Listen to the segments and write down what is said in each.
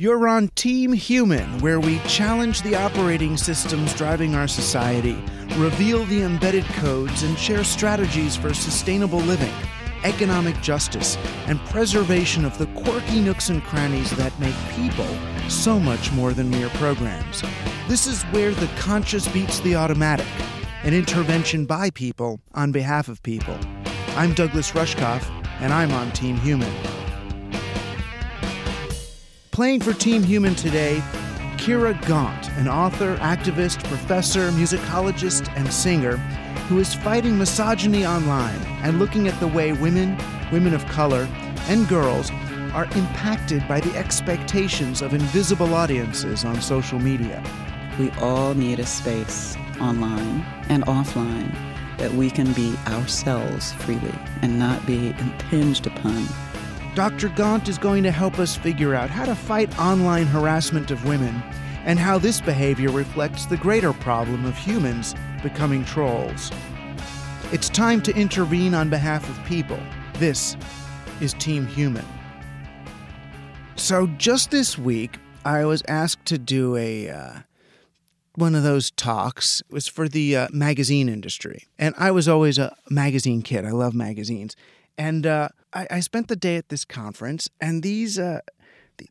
You're on Team Human, where we challenge the operating systems driving our society, reveal the embedded codes, and share strategies for sustainable living, economic justice, and preservation of the quirky nooks and crannies that make people so much more than mere programs. This is where the conscious beats the automatic, an intervention by people on behalf of people. I'm Douglas Rushkoff, and I'm on Team Human. Playing for Team Human today, Kyra Gaunt, an author, activist, professor, musicologist, and singer who is fighting misogyny online and looking at the way women, women of color, and girls are impacted by the expectations of invisible audiences on social media. We all need a space online and offline that we can be ourselves freely and not be impinged upon Dr. Gaunt is going to help us figure out how to fight online harassment of women and how this behavior reflects the greater problem of humans becoming trolls. It's time to intervene on behalf of people. This is Team Human. So, just this week, I was asked to do a. Uh, one of those talks it was for the uh, magazine industry. And I was always a magazine kid. I love magazines. And uh, I, I, spent the day at this conference, and these uh,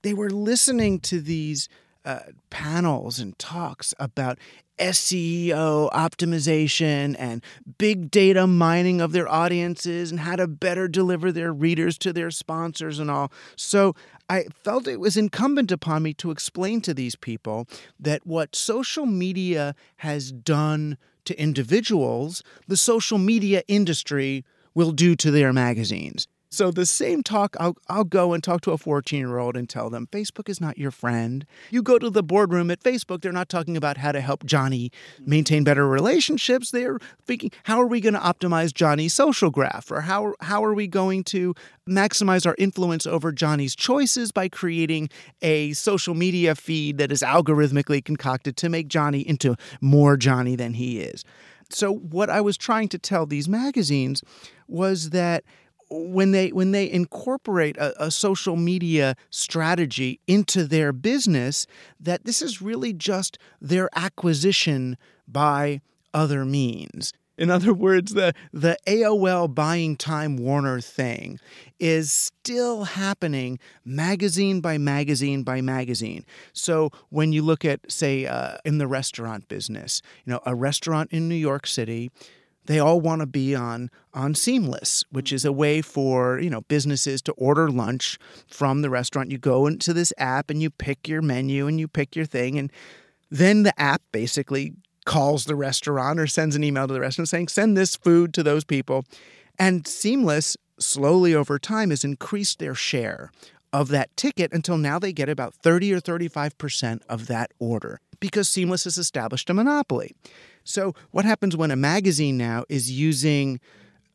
they were listening to these uh, panels and talks about SEO optimization and big data mining of their audiences and how to better deliver their readers to their sponsors and all. So I felt it was incumbent upon me to explain to these people that what social media has done to individuals, the social media industry will do to their magazines. So the same talk, I'll, I'll go and talk to a 14 year old and tell them Facebook is not your friend. You go to the boardroom at Facebook, they're not talking about how to help Johnny maintain better relationships. They're thinking, how are we going to optimize Johnny's social graph? Or how, how are we going to maximize our influence over Johnny's choices by creating a social media feed that is algorithmically concocted to make Johnny into more Johnny than he is? So, what I was trying to tell these magazines was that when they when they incorporate a, a, social media strategy into their business that this is really just their acquisition by other means. In other words the the AOL buying time Warner thing is still happening magazine by magazine by magazine. So when you look at say uh, in the restaurant business you know a restaurant in New York City they all want to be on on Seamless, which is a way for you know businesses to order lunch from the restaurant. You go into this app and you pick your menu and you pick your thing, and then the app basically calls the restaurant or sends an email to the restaurant saying send this food to those people. And Seamless slowly over time has increased their share of that ticket until now they get about 30 or 35% of that order because Seamless has established a monopoly. So, what happens when a magazine now is using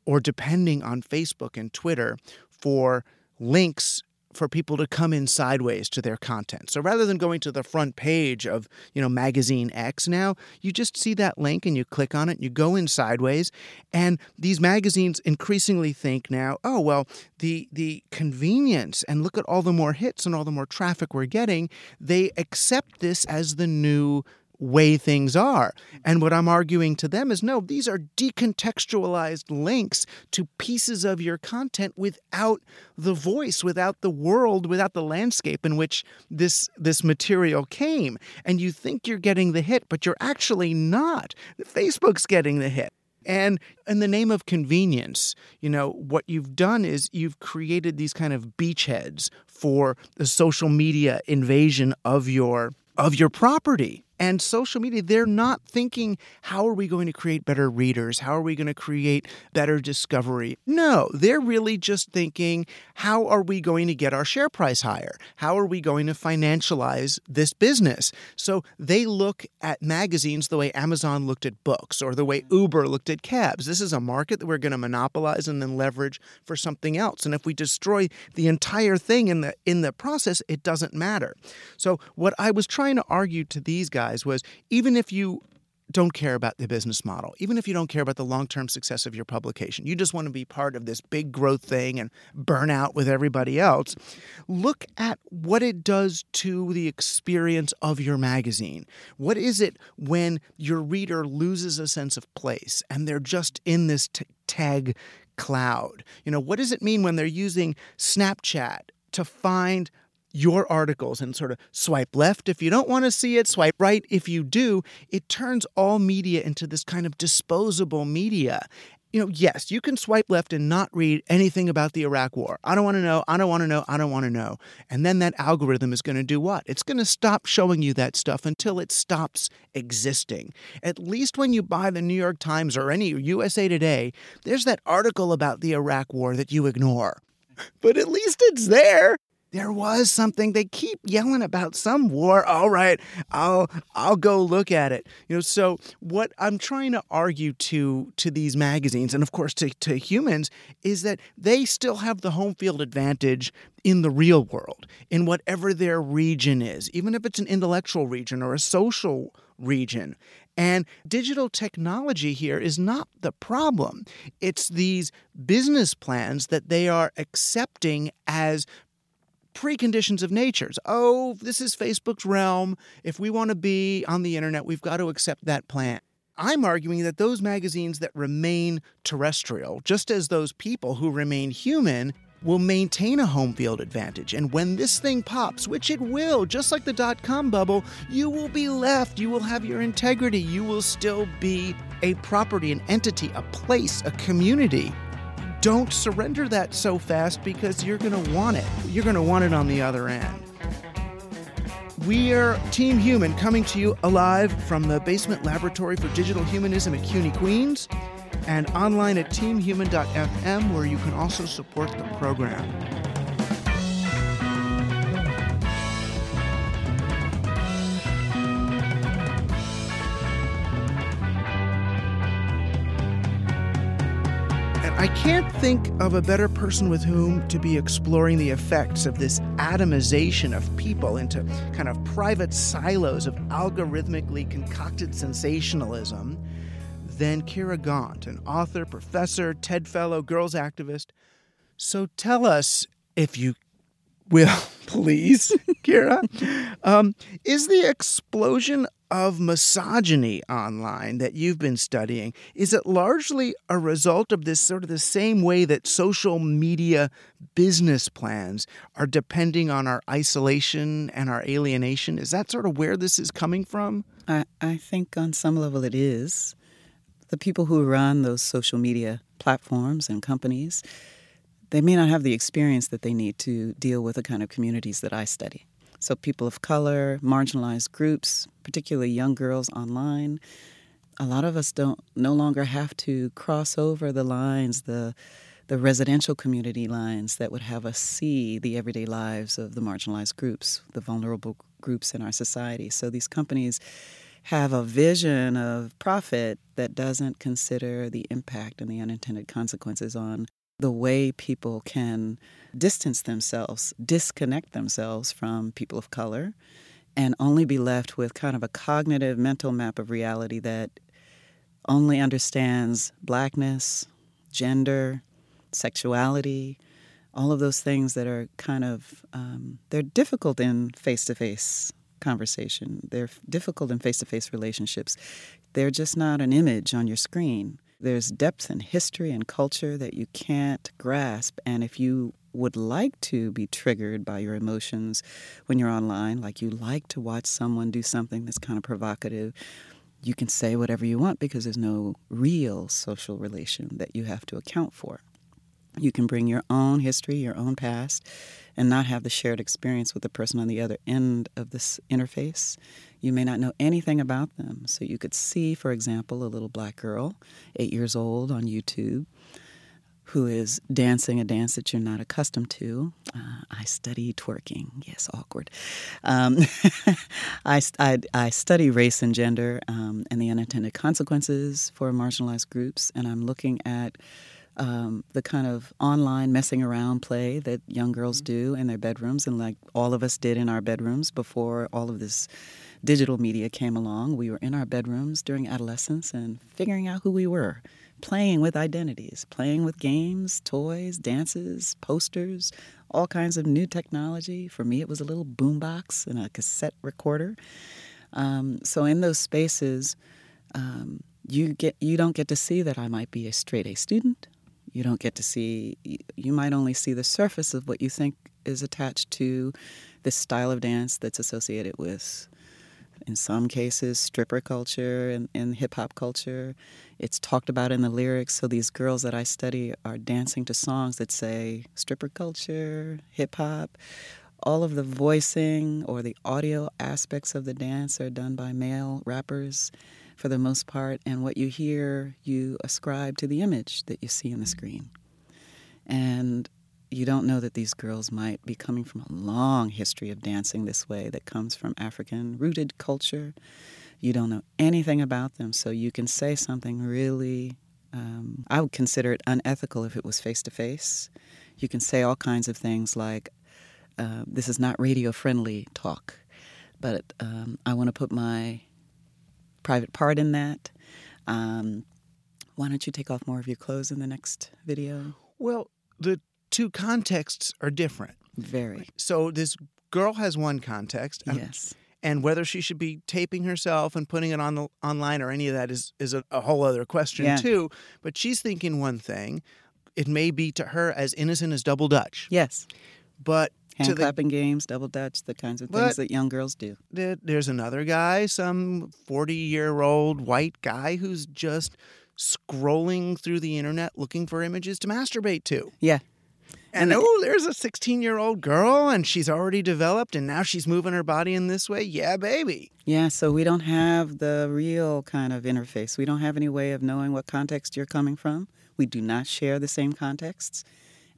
or depending on Facebook and Twitter for links for people to come in sideways to their content. So rather than going to the front page of, you know, magazine X now, you just see that link and you click on it, you go in sideways, and these magazines increasingly think now, oh well, the the convenience and look at all the more hits and all the more traffic we're getting, they accept this as the new way things are. And what I'm arguing to them is no, these are decontextualized links to pieces of your content without the voice, without the world, without the landscape in which this this material came. And you think you're getting the hit, but you're actually not. Facebook's getting the hit. And in the name of convenience, you know, what you've done is you've created these kind of beachheads for the social media invasion of your of your property and social media, they're not thinking, how are we going to create better readers? How are we going to create better discovery? No, they're really just thinking, how are we going to get our share price higher? How are we going to financialize this business? So they look at magazines the way Amazon looked at books or the way mm. Uber looked at cabs. This is a market that we're going to monopolize and then leverage for something else. And if we destroy the entire thing in the in the process, it doesn't matter. So what I was trying to argue to these guys guys was even if you don't care about the business model, even if you don't care about the long term success of your publication, you just want to be part of this big growth thing and burn out with everybody else, look at what it does to the experience of your magazine. What is it when your reader loses a sense of place and they're just in this t- tag cloud? You know, what does it mean when they're using Snapchat to find your articles and sort of swipe left if you don't want to see it, swipe right if you do, it turns all media into this kind of disposable media. You know, yes, you can swipe left and not read anything about the Iraq war. I don't want to know, I don't want to know, I don't want to know. And then that algorithm is going to do what? It's going to stop showing you that stuff until it stops existing. At least when you buy the New York Times or any USA Today, there's that article about the Iraq war that you ignore. But at least it's there there was something. They keep yelling about some war. All right i'll i'll go look at it. You know so what i'm trying to argue to to these magazines and of course to, to humans is that they still have the home field advantage in the real world in whatever their region is even if it's an intellectual region or a social region. And digital technology here is not the problem. It's these business plans that they are accepting as preconditions of natures. Oh, this is Facebook's realm. If we want to be on the internet, we've got to accept that plan. I'm arguing that those magazines that remain terrestrial, just as those people who remain human, will maintain a home field advantage. And when this thing pops, which it will, just like the dot com bubble, you will be left. You will have your integrity. You will still be a property, an entity, a place, a community don't surrender that so fast because you're going to want it. You're going to want it on the other end. We are Team Human coming to you alive from the Basement Laboratory for Digital Humanism at CUNY Queens and online at teamhuman.fm where you can also support the program. I can't think of a better person with whom to be exploring the effects of this atomization of people into kind of private silos of algorithmically concocted sensationalism than Kyra Gaunt, an author, professor, TED Fellow, girls activist. So tell us, if you will, please, Kyra, um, is the explosion of misogyny online that you've been studying, is it largely a result of this sort of the same way that social media business plans are depending on our isolation and our alienation? Is that sort of where this is coming from? I, I think on some level it is. The people who run those social media platforms and companies, they may not have the experience that they need to deal with the kind of communities that I study. So, people of color, marginalized groups, particularly young girls online, a lot of us don't no longer have to cross over the lines, the the residential community lines that would have us see the everyday lives of the marginalized groups, the vulnerable groups in our society. So these companies have a vision of profit that doesn't consider the impact and the unintended consequences on the way people can distance themselves, disconnect themselves from people of color, and only be left with kind of a cognitive mental map of reality that only understands blackness, gender, sexuality, all of those things that are kind of um, they're difficult in face-to-face conversation. They're difficult in face-to-face relationships. They're just not an image on your screen. There's depth and history and culture that you can't grasp, and if you would like to be triggered by your emotions when you're online, like you like to watch someone do something that's kind of provocative, you can say whatever you want because there's no real social relation that you have to account for. You can bring your own history, your own past, and not have the shared experience with the person on the other end of this interface. You may not know anything about them. So you could see, for example, a little black girl, eight years old, on YouTube who is dancing a dance that you're not accustomed to. Uh, I study twerking. Yes, awkward. Um, I, I, I, study race and gender um, and the unintended consequences for marginalized groups, and I'm looking at um, the kind of online messing around play that young girls mm-hmm. do in their bedrooms, and like all of us did in our bedrooms before all of this digital media came along. We were in our bedrooms during adolescence and figuring out who we were playing with identities, playing with games, toys, dances, posters, all kinds of new technology. For me, it was a little boombox and a cassette recorder. Um, so in those spaces, um, you get you don't get to see that I might be a straight A student. You don't get to see. You might only see the surface of what you think is attached to this style of dance that's associated with in some cases, stripper culture and, and hip hop culture. It's talked about in the lyrics. So these girls that I study are dancing to songs that say stripper culture, hip hop. All of the voicing or the audio aspects of the dance are done by male rappers for the most part. And what you hear, you ascribe to the image that you see on the screen. And you don't know that these girls might be coming from a long history of dancing this way that comes from African rooted culture. You don't know anything about them, so you can say something really, um, I would consider it unethical if it was face to face. You can say all kinds of things like, uh, this is not radio friendly talk, but um, I want to put my private part in that. Um, why don't you take off more of your clothes in the next video? Well, the two contexts are different. Very. So this girl has one context. Yes. And whether she should be taping herself and putting it on the online or any of that is is a, a whole other question yeah. too. But she's thinking one thing. It may be to her as innocent as double dutch. Yes. But hand clapping games, double dutch, the kinds of things that young girls do. There's another guy, some 40 year old white guy who's just scrolling through the internet looking for images to masturbate to. Yeah. And, and oh, there's a 16 year old girl and she's already developed and now she's moving her body in this way. Yeah, baby. Yeah, so we don't have the real kind of interface. We don't have any way of knowing what context you're coming from. We do not share the same contexts.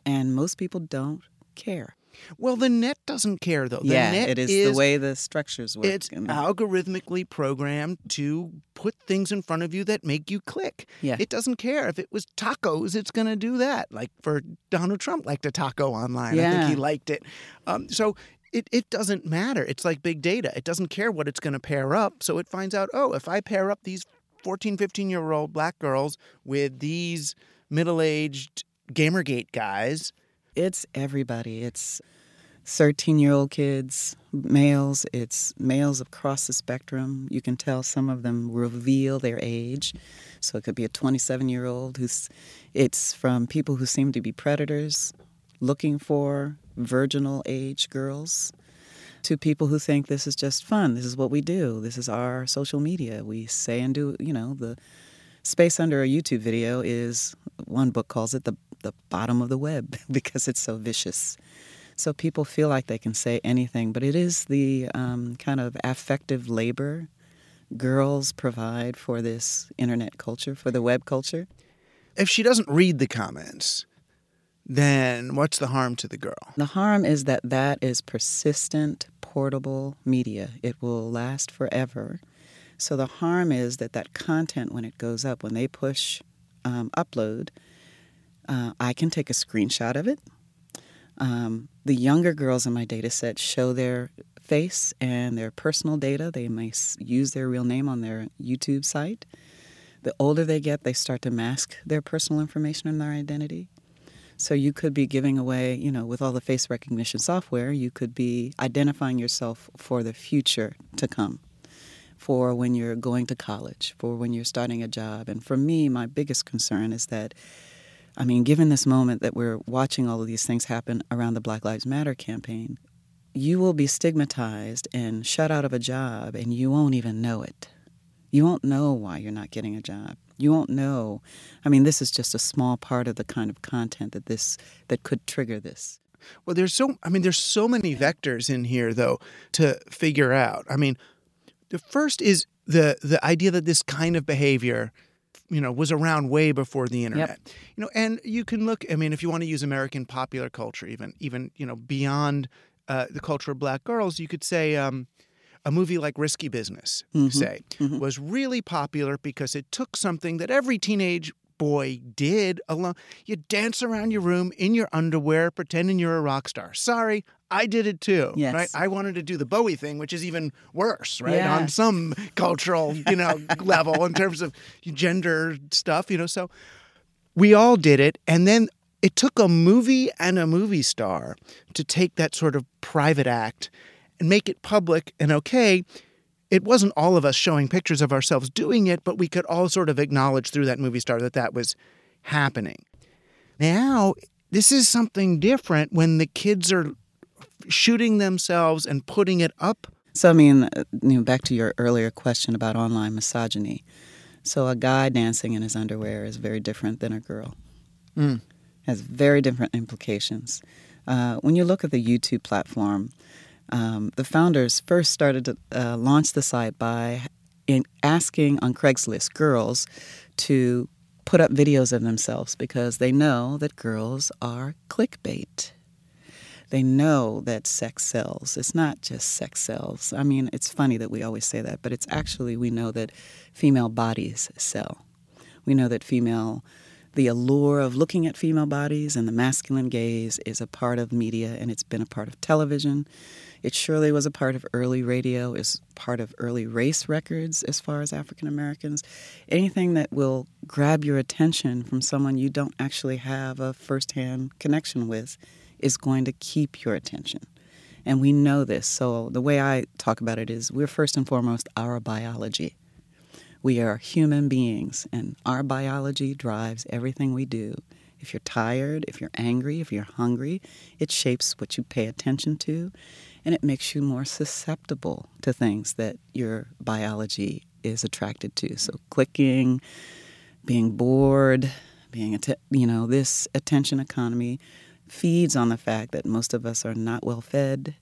And most people don't care. Well, the net doesn't care though. The yeah, net it is, is, the way the structures work. It's algorithmically programmed to put things in front of you that make you click. Yeah. It doesn't care if it was tacos. It's going to do that. Like for Donald Trump liked a taco online. Yeah. I think he liked it. Um, so it, it doesn't matter. It's like big data. It doesn't care what it's going to pair up. So it finds out, oh, if I pair up these 14, 15 year old black girls with these middle aged Gamergate guys – it's everybody. It's 13 year old kids, males, it's males across the spectrum. You can tell some of them reveal their age. So it could be a 27 year old who's, it's from people who seem to be predators looking for virginal age girls to people who think this is just fun. This is what we do. This is our social media. We say and do, you know, the space under a YouTube video is, one book calls it the the bottom of the web because it's so vicious. So people feel like they can say anything, but it is the um, kind of affective labor girls provide for this internet culture, for the web culture. If she doesn't read the comments, then what's the harm to the girl? The harm is that that is persistent, portable media. It will last forever. So the harm is that that content, when it goes up, when they push um, upload, uh, I can take a screenshot of it. Um, the younger girls in my data set show their face and their personal data. They may use their real name on their YouTube site. The older they get, they start to mask their personal information and their identity. So you could be giving away, you know, with all the face recognition software, you could be identifying yourself for the future to come, for when you're going to college, for when you're starting a job. And for me, my biggest concern is that, I mean, given this moment that we're watching all of these things happen around the Black Lives Matter campaign, you will be stigmatized and shut out of a job and you won't even know it. You won't know why you're not getting a job. You won't know. I mean, this is just a small part of the kind of content that this that could trigger this. Well, there's so I mean, there's so many vectors in here though to figure out. I mean, the first is the the idea that this kind of behavior you know was around way before the internet yep. you know and you can look i mean if you want to use american popular culture even even you know beyond uh, the culture of black girls you could say um, a movie like Risky Business, mm-hmm. say, mm-hmm. was really popular because it took something that every teenage boy did alone. You dance around your room in your underwear, pretending you're a rock star. Sorry, I did it too. Yes. Right? I wanted to do the Bowie thing, which is even worse, right? Yeah. On some cultural, you know, level in terms of gender stuff, you know. So we all did it, and then it took a movie and a movie star to take that sort of private act and make it public and okay, it wasn't all of us showing pictures of ourselves doing it, but we could all sort of acknowledge through that movie star that that was happening. Now, this is something different when the kids are shooting themselves and putting it up. So, I mean, uh, you know, back to your earlier question about online misogyny. So, a guy dancing in his underwear is very different than a girl. Mm. Has very different implications. Uh, when you look at the YouTube platform, um, the founders first started to uh, launch the site by asking on Craigslist girls to put up videos of themselves because they know that girls are clickbait. They know that sex sells. It's not just sex sells. I mean, it's funny that we always say that, but it's actually, we know that female bodies sell. We know that female the allure of looking at female bodies and the masculine gaze is a part of media and it's been a part of television. It surely was a part of early radio, is part of early race records as far as African Americans. Anything that will grab your attention from someone you don't actually have a firsthand connection with is going to keep your attention. And we know this. So the way I talk about it is we're first and foremost our biology. We are human beings, and our biology drives everything we do. If you're tired, if you're angry, if you're hungry, it shapes what you pay attention to and it makes you more susceptible to things that your biology is attracted to. So clicking, being bored, being you know, this attention economy feeds on the fact that most of us are not well fed,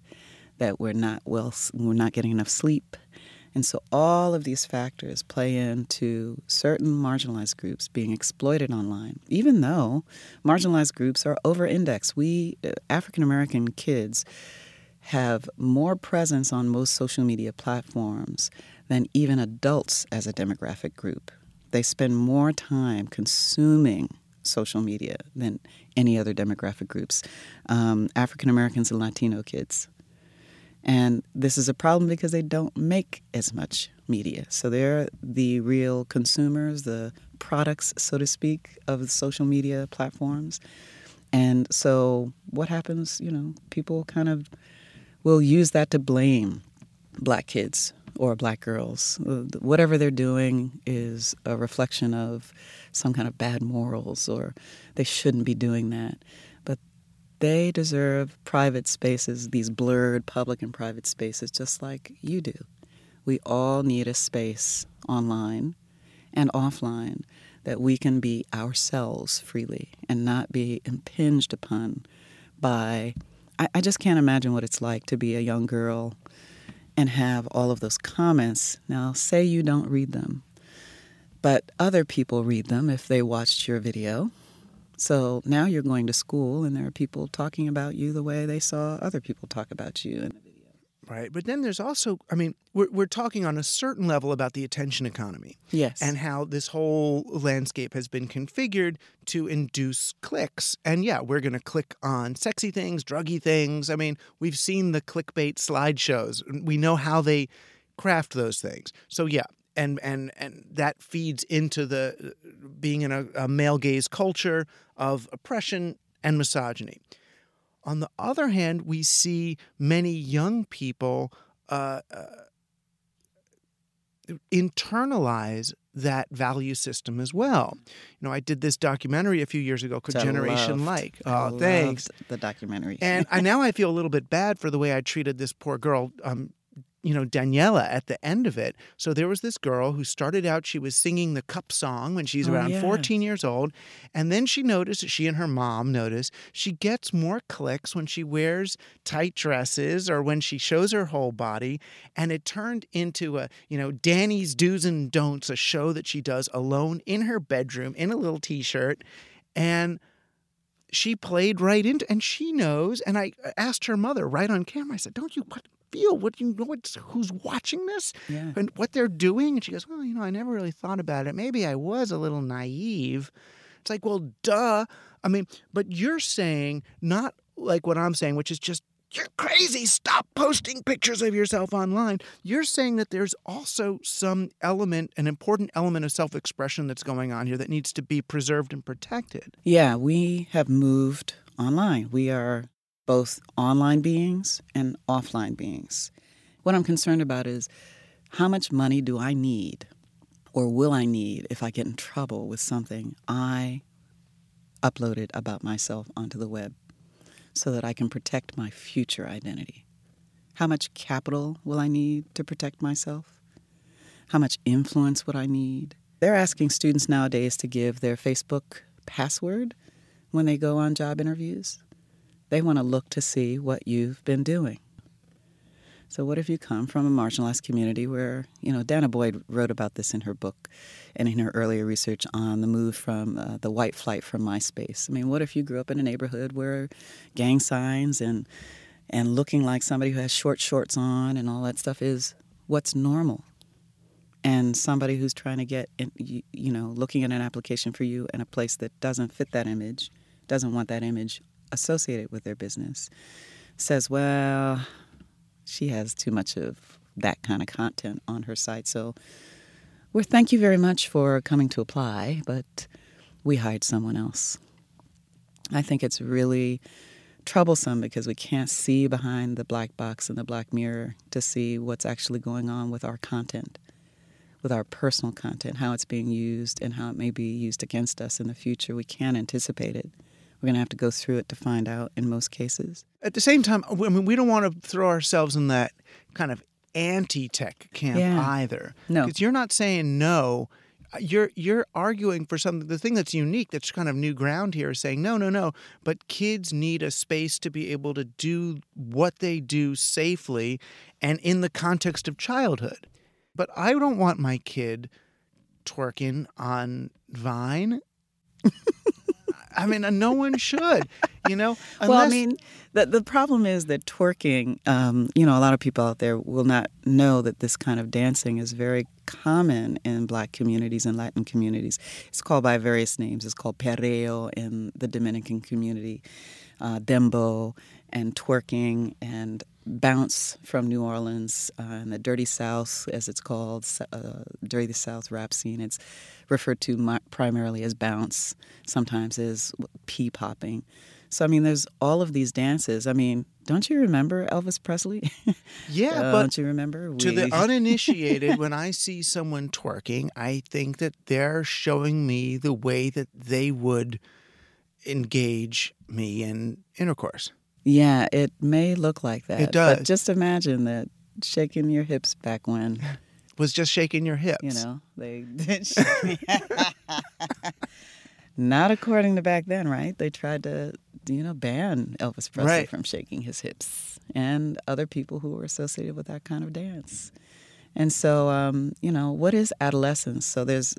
that we're not well we're not getting enough sleep. And so all of these factors play into certain marginalized groups being exploited online, even though marginalized groups are over indexed. We, uh, African American kids, have more presence on most social media platforms than even adults as a demographic group. They spend more time consuming social media than any other demographic groups, um, African Americans and Latino kids. And this is a problem because they don't make as much media. So they're the real consumers, the products, so to speak, of the social media platforms. And so what happens, you know, people kind of will use that to blame black kids or black girls. Uh, whatever they're doing is a reflection of some kind of bad morals, or they shouldn't be doing that. But they deserve private spaces, these blurred public and private spaces, just like you do. We all need a space online and offline that we can be ourselves freely and not be impinged upon by I, I just can't imagine what it's like to be a young girl and have all of those comments. Now, say you don't read them, but other people read them if they watched your video. So now you're going to school and there are people talking about you the way they saw other people talk about you. Right. But then there's also, I mean, we're, we're talking on a certain level about the attention economy. Yes. And how this whole landscape has been configured to induce clicks. And yeah, we're going to click on sexy things, druggy things. I mean, we've seen the clickbait slideshows, we know how they craft those things. So yeah. And, and and that feeds into the uh, being in a, a male gaze culture of oppression and misogyny. On the other hand, we see many young people uh, uh, internalize that value system as well. You know, I did this documentary a few years ago called I Generation loved. Like. Oh, thanks. The documentary. And I now I feel a little bit bad for the way I treated this poor girl. Um, you know, Daniela at the end of it. So there was this girl who started out, she was singing the cup song when she's Oh, around yeah. 14 years old. And then she noticed, she and her mom noticed, she gets more clicks when she wears tight dresses or when she shows her whole body. And it turned into a, you know, Danny's Do's and Don'ts, a show that she does alone in her bedroom in a little t shirt. And she played right into and she knows and i uh, asked her mother right on camera i said don't you what, what you know what's, who's watching this Yeah. and what they're doing. And she goes well you know i never really thought about it. Maybe i was a little naive. It's like well duh. I mean but you're saying not like what i'm saying which is just you're crazy. Stop posting pictures of yourself online. You're saying that there's also some element an important element of self-expression that's going on here that needs to be preserved and protected. Yeah, we have moved online. We are both online beings and offline beings. What I'm concerned about is how much money do I need or will I need if I get in trouble with something I uploaded about myself onto the web so that I can protect my future identity? How much capital will I need to protect myself? How much influence would I need? They're asking students nowadays to give their Facebook password when they go on job interviews. They want to look to see what you've been doing. So, what if you come from a marginalized community where, you know, danah boyd wrote about this in her book and in her earlier research on the move from uh, the white flight from MySpace? I mean, what if you grew up in a neighborhood where gang signs and and looking like somebody who has short shorts on and all that stuff is what's normal? And somebody who's trying to get, in, you, you know, looking at an application for you in a place that doesn't fit that image, doesn't want that image associated with their business, says, well, she has too much of that kind of content on her site. So, we're thank you very much for coming to apply, but we hired someone else. I think it's really troublesome because we can't see behind the black box and the black mirror to see what's actually going on with our content, with our personal content, how it's being used, and how it may be used against us in the future. We can't anticipate it. We're going to have to go through it to find out in most cases. At the same time, I mean, we don't want to throw ourselves in that kind of anti-tech camp Yeah. either. No. because you're not saying no. Uh, you're you're arguing for something. The thing that's unique, that's kind of new ground here, is saying no, no, no. But kids need a space to be able to do what they do safely, and in the context of childhood. But I don't want my kid twerking on Vine. I mean, no one should, you know. well, I mean, the the problem is that twerking. Um, you know, a lot of people out there will not know that this kind of dancing is very common in Black communities and Latin communities. It's called by various names. It's called perreo in the Dominican community, uh, dembow, and twerking and bounce from New Orleans uh, and the Dirty South, as it's called, uh, Dirty South rap scene. It's referred to primarily as bounce, sometimes as pea popping. So I mean, there's all of these dances. I mean, don't you remember Elvis Presley? Yeah, Uh, but don't you remember? to the uninitiated, when I see someone twerking, I think that they're showing me the way that they would engage me in intercourse. Yeah, it may look like that. It does. But just imagine that shaking your hips back when Was just shaking your hips. you know they. didn't. not according to back then, right? They tried to, you know, ban Elvis Presley Right. from shaking his hips and other people who were associated with that kind of dance. And so, um, you know, what is adolescence? So there's,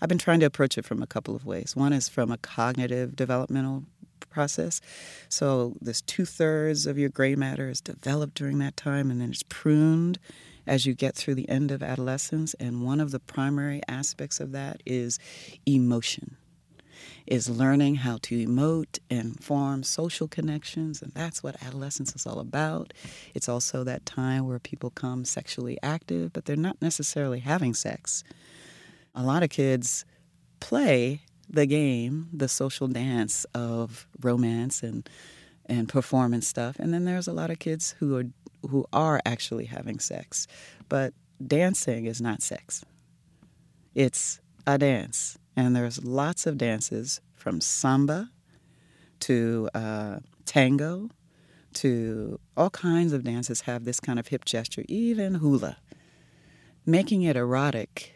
I've been trying to approach it from a couple of ways. One is from a cognitive developmental process. So this two thirds of your gray matter is developed during that time and then it's pruned as you get through the end of adolescence. And one of the primary aspects of that is emotion, is learning how to emote and form social connections. And that's what adolescence is all about. It's also that time where people come sexually active, but they're not necessarily having sex. A lot of kids play the game, the social dance of romance and and performance stuff. And then there's a lot of kids who are who are actually having sex. But dancing is not sex. It's a dance. And there's lots of dances from samba to uh, tango to all kinds of dances have this kind of hip gesture, even hula. Making it erotic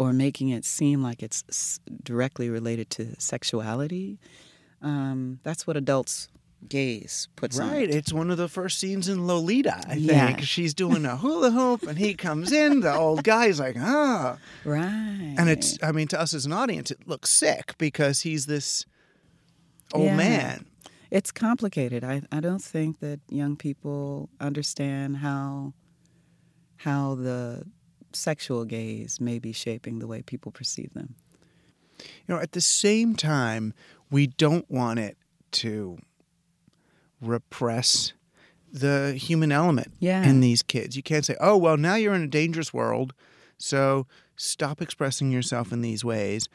or making it seem like it's directly related to sexuality, um, that's what adults gaze puts right. on it. It's one of the first scenes in Lolita, I think. Yeah. She's doing a hula hoop and he comes in, the old guy's like, ah. Right. And it's, I mean, to us as an audience, it looks sick because he's this old Yeah. man. It's complicated. I, I don't think that young people understand how how the sexual gaze may be shaping the way people perceive them. You know, at the same time, we don't want it to repress the human element Yeah. in these kids. You can't say, oh, well, now you're in a dangerous world, so stop expressing yourself in these ways.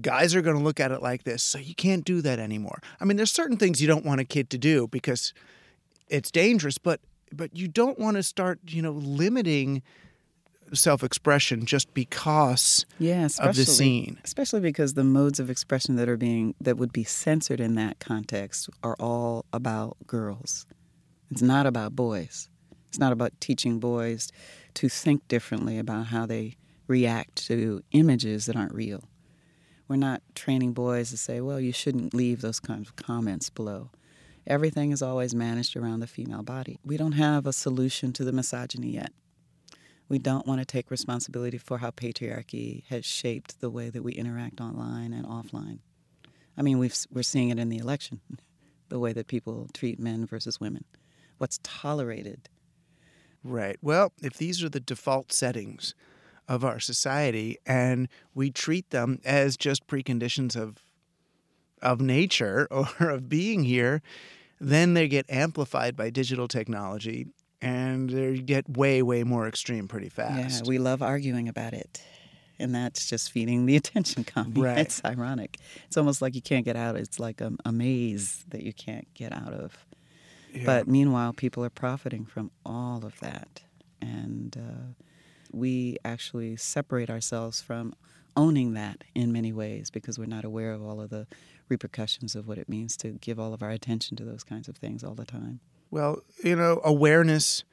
Guys are going to look at it like this, so you can't do that anymore. I mean, there's certain things you don't want a kid to do because it's dangerous, but but you don't want to start, you know, limiting self-expression just because Yeah, of the scene. especially because the modes of expression that are being that would be censored in that context are all about girls. It's not about boys. It's not about teaching boys to think differently about how they react to images that aren't real. We're not training boys to say, well, you shouldn't leave those kinds of comments below. Everything is always managed around the female body. We don't have a solution to the misogyny yet. We don't want to take responsibility for how patriarchy has shaped the way that we interact online and offline. I mean, we've, we're seeing it in the election, the way that people treat men versus women, what's tolerated. Right. Well, if these are the default settings of our society and we treat them as just preconditions of of nature or of being here, then they get amplified by digital technology and they get way way more extreme pretty fast. Yeah, we love arguing about it. And that's just feeding the attention economy. Right. It's ironic. It's almost like you can't get out. It's like a, a maze that you can't get out of. Yeah. But meanwhile, people are profiting from all of that. And uh, we actually separate ourselves from owning that in many ways because we're not aware of all of the repercussions of what it means to give all of our attention to those kinds of things all the time. Well, you know, awareness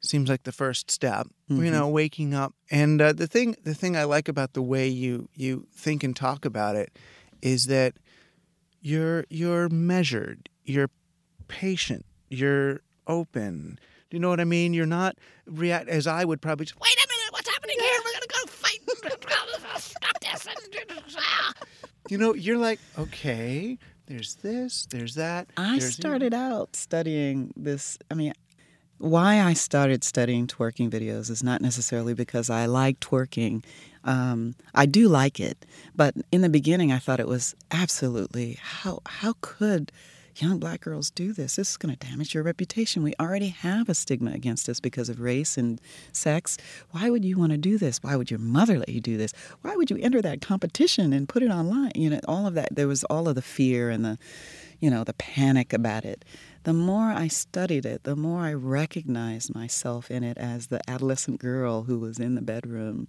seems like the first step. You know, waking up. And uh, the thing, the thing I like about the way you you think and talk about it is that you're you're measured, you're patient, you're open. Do you know what I mean? You're not react as I would probably. Just, Wait a minute, what's happening here? We're gonna go fight. Stop this. You know, you're like, okay, there's this, there's that. I there's- started out studying this. I mean, why I started studying twerking videos is not necessarily because I like twerking. Um, I do like it, but in the beginning, I thought it was absolutely how how could young black girls do this? This is going to damage your reputation. We already have a stigma against us because of race and sex. Why would you want to do this? Why would your mother let you do this? Why would you enter that competition and put it online? You know, all of that. There was all of the fear and the, you know, the panic about it. The more I studied it, the more I recognized myself in it as the adolescent girl who was in the bedroom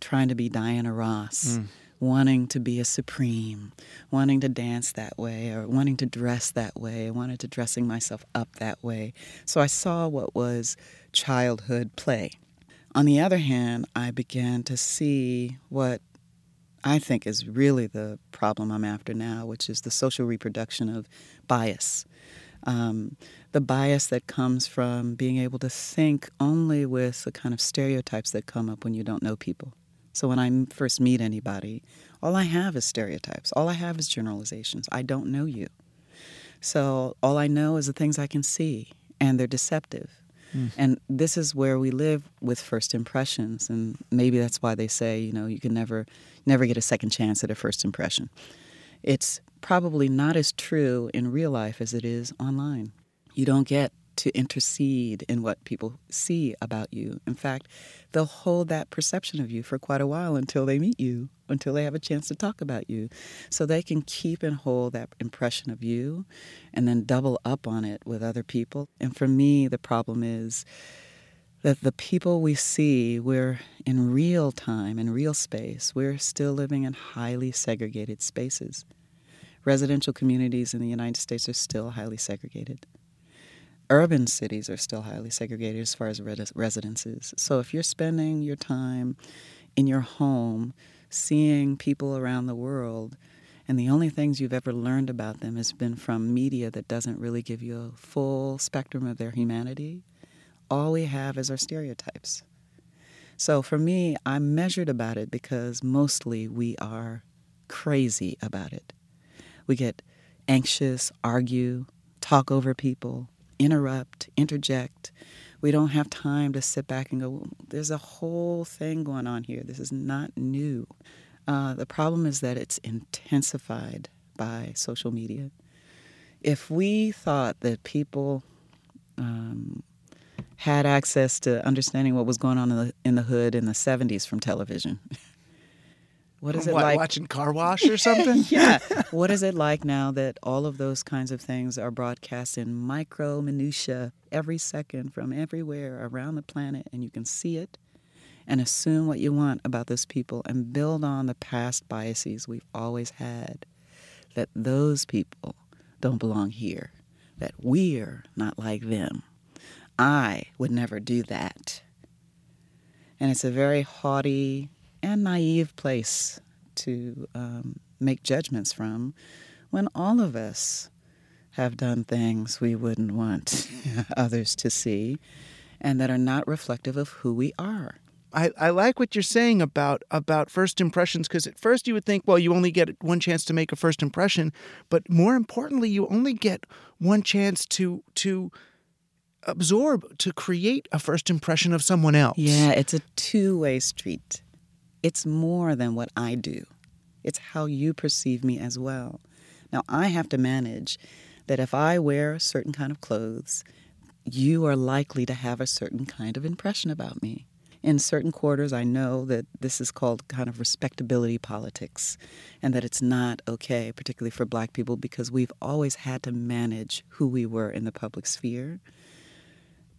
trying to be Diana Ross mm. Wanting to be a supreme, wanting to dance that way, or wanting to dress that way, wanted to dressing myself up that way. So I saw what was childhood play. On the other hand, I began to see what I think is really the problem I'm after now, which is the social reproduction of bias. Um, the bias that comes from being able to think only with the kind of stereotypes that come up when you don't know people. So when I first meet anybody, all I have is stereotypes. All I have is generalizations. I don't know you. So all I know is the things I can see, and they're deceptive. Mm. And this is where we live with first impressions, and maybe that's why they say, you know, you can never, never get a second chance at a first impression. It's probably not as true in real life as it is online. You don't get to intercede in what people see about you. In fact, they'll hold that perception of you for quite a while until they meet you, until they have a chance to talk about you. So they can keep and hold that impression of you and then double up on it with other people. And for me, the problem is that the people we see, we're in real time, in real space, we're still living in highly segregated spaces. Residential communities in the United States are still highly segregated urban cities are still highly segregated as far as residences. So if you're spending your time in your home seeing people around the world, and the only things you've ever learned about them has been from media that doesn't really give you a full spectrum of their humanity, all we have is our stereotypes. So for me, I'm measured about it because mostly we are crazy about it. We get anxious, argue, talk over people, interrupt, interject. We don't have time to sit back and go, there's a whole thing going on here. This is not new. Uh, the problem is that it's intensified by social media. If we thought that people um, had access to understanding what was going on in the, in the hood in the 70s from television, What is it what, like watching Car Wash or something? yeah. what is it like now that all of those kinds of things are broadcast in micro minutia every second from everywhere around the planet, and you can see it and assume what you want about those people and build on the past biases we've always had that those people don't belong here, that we're not like them. I would never do that. And it's a very haughty, and naive place to um, make judgments from when all of us have done things we wouldn't want others to see and that are not reflective of who we are. I, I like what you're saying about about first impressions because at first you would think, well, you only get one chance to make a first impression, but more importantly, you only get one chance to to absorb to create a first impression of someone else. Yeah, it's a two way street. It's more than what I do, it's how you perceive me as well. Now, I have to manage that if I wear a certain kind of clothes, you are likely to have a certain kind of impression about me. In certain quarters, I know that this is called kind of respectability politics and that it's not okay, particularly for black people, because we've always had to manage who we were in the public sphere.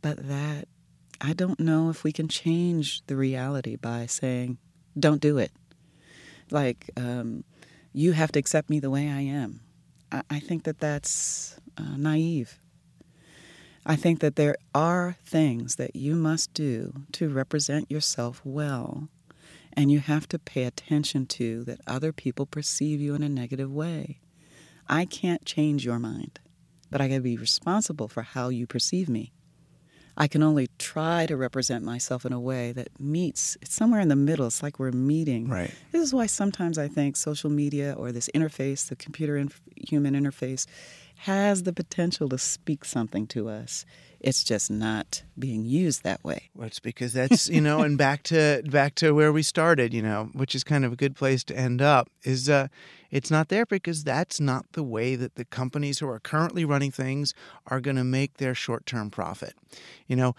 But that, I don't know if we can change the reality by saying, don't do it. Like, um, you have to accept me the way I am. I, I think that that's uh, naive. I think that there are things that you must do to represent yourself well, and you have to pay attention to that other people perceive you in a negative way. I can't change your mind, but I got to be responsible for how you perceive me. I can only try to represent myself in a way that meets, it's somewhere in the middle. It's like we're meeting. Right. This is why sometimes I think social media or this interface, the computer and human interface, has the potential to speak something to us. It's just not being used that way. Well, it's because that's you know, and back to back to where we started, you know, which is kind of a good place to end up. Is uh, it's not there because that's not the way that the companies who are currently running things are going to make their short-term profit. You know,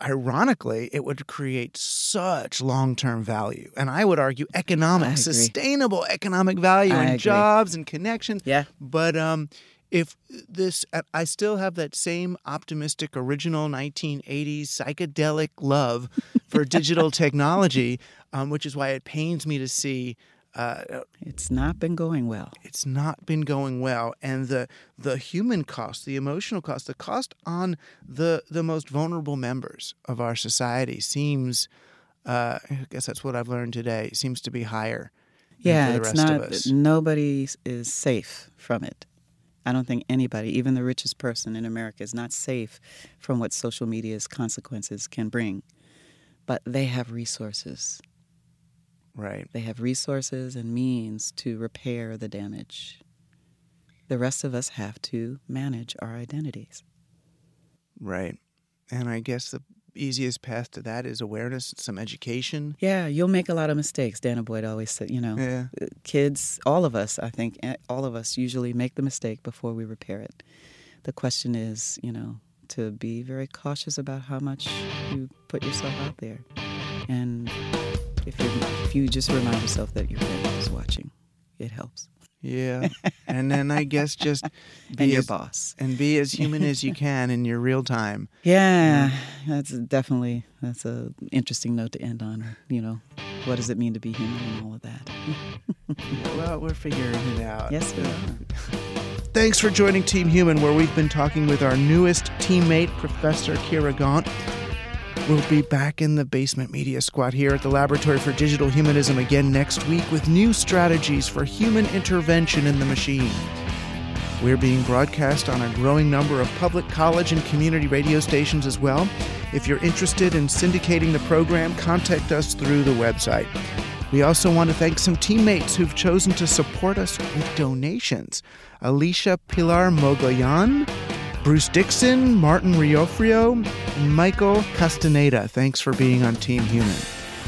ironically, it would create such long term value. And I would argue economic, sustainable economic value I and agree. jobs and connections. Yeah. But um, if this i still have that same optimistic original 1980s psychedelic love for digital technology um, which is why it pains me to see uh, it's not been going well. It's not been going well, and the the human cost, the emotional cost, the cost on the the most vulnerable members of our society seems. Uh, I guess that's what I've learned today. Seems to be higher. Yeah, it's not. Nobody is safe from it. I don't think anybody, even the richest person in America, is not safe from what social media's consequences can bring. But they have resources. Right. They have resources and means to repair the damage. The rest of us have to manage our identities. Right. And I guess the easiest path to that is awareness, some education. Yeah, you'll make a lot of mistakes. danah boyd always said, you know, Yeah. uh, kids, all of us, I think, eh, all of us usually make the mistake before we repair it. The question is, you know, to be very cautious about how much you put yourself out there. And if you if you just remind yourself that your parent is watching, it helps. Yeah. and then I guess just be your as, boss. and be as human as you can in your real time. Yeah, that's definitely that's a interesting note to end on. You know, what does it mean to be human and all of that? Well, we're figuring it out. yes, we are. Thanks for joining Team Human, where we've been talking with our newest teammate, Professor Kyra Gaunt. We'll be back in the basement media squad here at the Laboratory for Digital Humanism again next week with new strategies for human intervention in the machine. We're being broadcast on a growing number of public college and community radio stations as well. If you're interested in syndicating the program, contact us through the website. We also want to thank some teammates who've chosen to support us with donations Alicia Pilar Mogoyan, Bruce Dixon, Martin Riofrio, Michael Castaneda. Thanks for being on Team Human.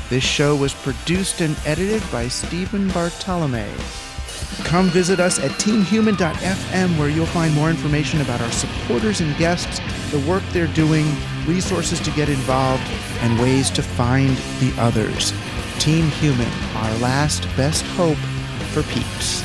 This show was produced and edited by Stephen Bartolome. Come visit us at teamhuman.fm where you'll find more information about our supporters and guests, the work they're doing, resources to get involved, and ways to find the others. Team Human, our last best hope for peeps.